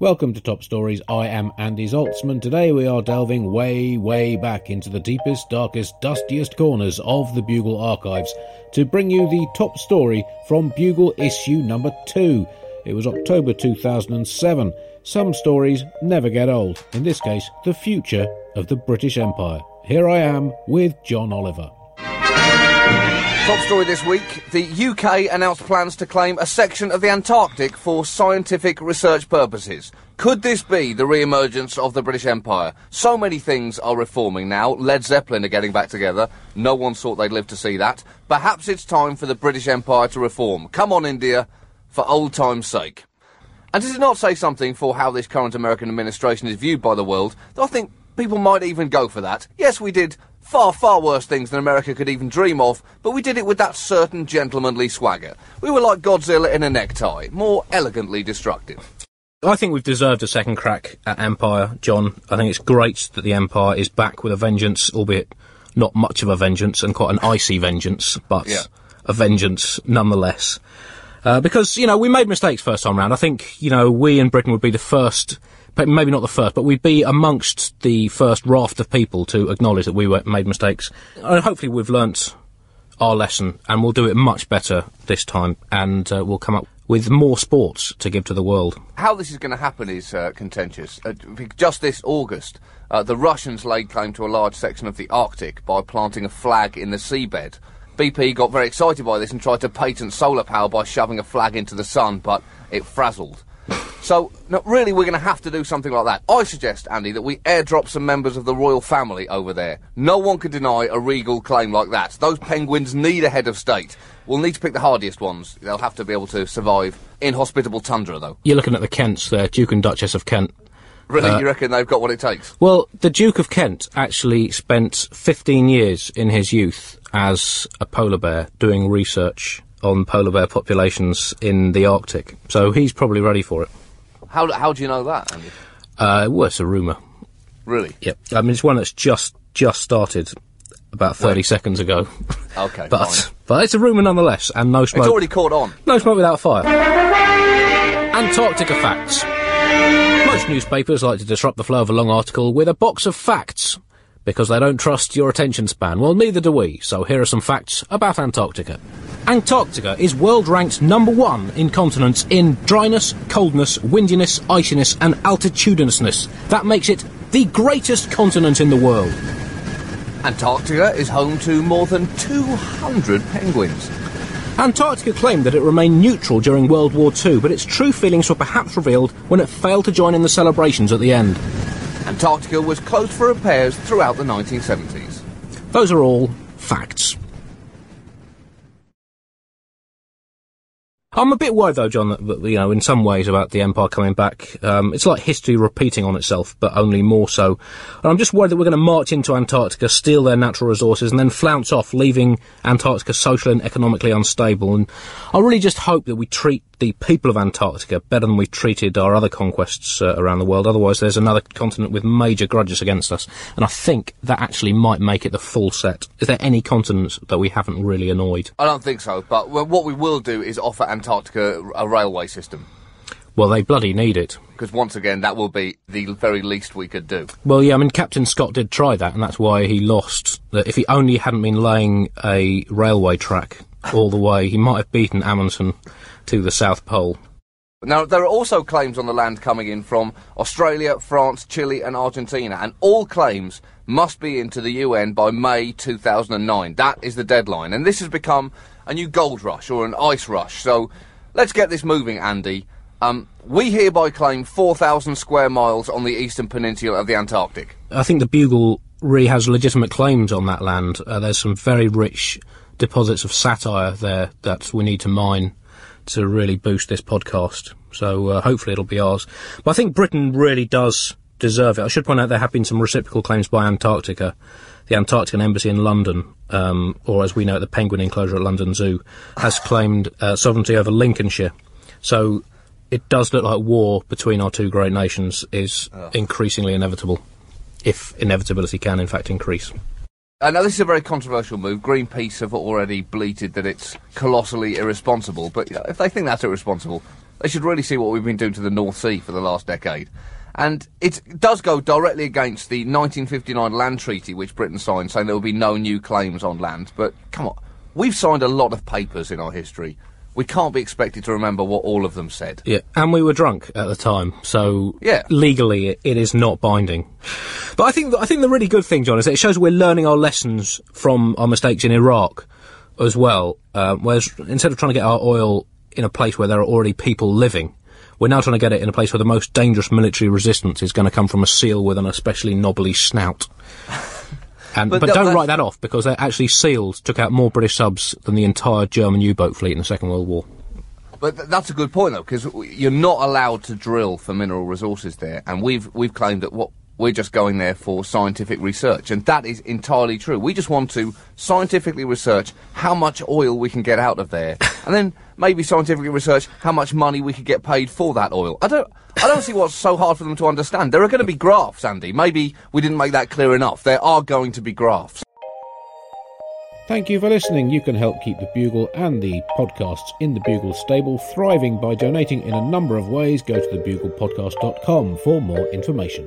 Welcome to Top Stories. I am Andy Zaltzman. Today we are delving way, way back into the deepest, darkest, dustiest corners of the Bugle archives to bring you the top story from Bugle issue number two. It was October 2007. Some stories never get old. In this case, the future of the British Empire. Here I am with John Oliver. Top story this week the UK announced plans to claim a section of the Antarctic for scientific research purposes. Could this be the re emergence of the British Empire? So many things are reforming now. Led Zeppelin are getting back together. No one thought they'd live to see that. Perhaps it's time for the British Empire to reform. Come on, India, for old time's sake. And does it not say something for how this current American administration is viewed by the world? I think people might even go for that. Yes, we did far, far worse things than America could even dream of, but we did it with that certain gentlemanly swagger. We were like Godzilla in a necktie, more elegantly destructive. I think we've deserved a second crack at Empire, John. I think it's great that the Empire is back with a vengeance, albeit not much of a vengeance and quite an icy vengeance, but Yeah. a vengeance nonetheless. Uh, because, you know, we made mistakes first time round. I think, you know, we in Britain would be the first, maybe not the first, but we'd be amongst the first raft of people to acknowledge that we were, made mistakes. And hopefully we've learnt our lesson and we'll do it much better this time and uh, we'll come up with more sports to give to the world. How this is going to happen is uh, contentious. Uh, just this August, uh, the Russians laid claim to a large section of the Arctic by planting a flag in the seabed. BP got very excited by this and tried to patent solar power by shoving a flag into the sun, but it frazzled. So, no, really, we're going to have to do something like that. I suggest, Andy, that we airdrop some members of the royal family over there. No one can deny a regal claim like that. Those penguins need a head of state. We'll need to pick the hardiest ones. They'll have to be able to survive inhospitable tundra, though. You're looking at the Kents there, Duke and Duchess of Kent. Really, Uh, you reckon they've got what it takes? Well, the Duke of Kent actually spent 15 years in his youth as a polar bear doing research on polar bear populations in the Arctic. So he's probably ready for it. How, how do you know that, Andy? Uh, well, it's a rumour. Really? Yep. I mean, it's one that's just just started about 30 seconds ago. Okay, But fine. but it's a rumour nonetheless, and no smoke. It's already caught on. No smoke without fire. Antarctica facts. Most newspapers like to disrupt the flow of a long article with a box of facts because they don't trust your attention span. Well, neither do we. So here are some facts about Antarctica. Antarctica is world ranked number one in continents in dryness, coldness, windiness, iciness, and altitudinousness. That makes it the greatest continent in the world. Antarctica is home to more than 200 penguins. Antarctica claimed that it remained neutral during World War II, but its true feelings were perhaps revealed when it failed to join in the celebrations at the end. Antarctica was closed for repairs throughout the 1970s. Those are all facts. I'm a bit worried though, John, that, that, you know, in some ways about the Empire coming back. Um, it's like history repeating on itself, but only more so. And I'm just worried that we're going to march into Antarctica, steal their natural resources, and then flounce off, leaving Antarctica socially and economically unstable. And I really just hope that we treat the people of Antarctica better than we've treated our other conquests uh, around the world. Otherwise, there's another continent with major grudges against us. And I think that actually might make it the full set. Is there any continent that we haven't really annoyed? I don't think so, but what we will do is offer Antarctica a railway system. Well, they bloody need it. Because once again, that will be the very least we could do. Well, yeah, I mean, Captain Scott did try that, and that's why he lost. That if he only hadn't been laying a railway track all the way, he might have beaten Amundsen to the South Pole. Now, there are also claims on the land coming in from Australia, France, Chile, and Argentina, and all claims must be into the UN by May 2009. That is the deadline, and this has become a new gold rush or an ice rush. So let's get this moving, Andy. Um, we hereby claim 4,000 square miles on the eastern peninsula of the Antarctic. I think the Bugle really has legitimate claims on that land. Uh, there's some very rich deposits of satire there that we need to mine to really boost this podcast. So uh, hopefully it'll be ours. But I think Britain really does deserve it. I should point out there have been some reciprocal claims by Antarctica. The Antarctican Embassy in London, um, or as we know it, the Penguin Enclosure at London Zoo, has claimed uh, sovereignty over Lincolnshire. So it does look like war between our two great nations is oh. increasingly inevitable, if inevitability can in fact increase. I know this is a very controversial move. Greenpeace have already bleated that it's colossally irresponsible, but you know, if they think that's irresponsible, they should really see what we've been doing to the North Sea for the last decade. And it does go directly against the 1959 land treaty which Britain signed, saying there will be no new claims on land. But come on, we've signed a lot of papers in our history we can't be expected to remember what all of them said. Yeah, and we were drunk at the time, so yeah. legally it, it is not binding. But I think I think the really good thing, John, is that it shows we're learning our lessons from our mistakes in Iraq as well. Uh, whereas instead of trying to get our oil in a place where there are already people living, we're now trying to get it in a place where the most dangerous military resistance is going to come from a seal with an especially knobbly snout. And, but, but don't write that off because they actually seals took out more British subs than the entire German U-boat fleet in the Second World War. But th- that's a good point though, because you're not allowed to drill for mineral resources there, and we've we've claimed that what we're just going there for scientific research, and that is entirely true. We just want to scientifically research how much oil we can get out of there, and then maybe scientifically research how much money we could get paid for that oil. I don't, I don't see what's so hard for them to understand. There are going to be graphs, Andy. Maybe we didn't make that clear enough. There are going to be graphs. Thank you for listening. You can help keep the Bugle and the podcasts in the Bugle stable thriving by donating in a number of ways. Go to thebuglepodcast.com for more information.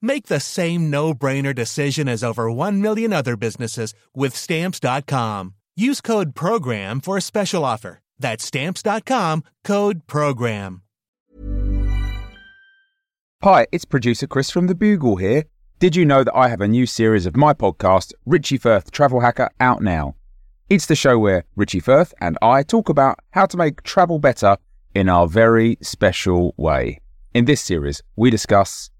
Make the same no-brainer decision as over 1 million other businesses with stamps.com. Use code program for a special offer. That's stamps.com, code program. Hi, it's producer Chris from The Bugle here. Did you know that I have a new series of my podcast, Richie Firth Travel Hacker, out now? It's the show where Richie Firth and I talk about how to make travel better in our very special way. In this series, we discuss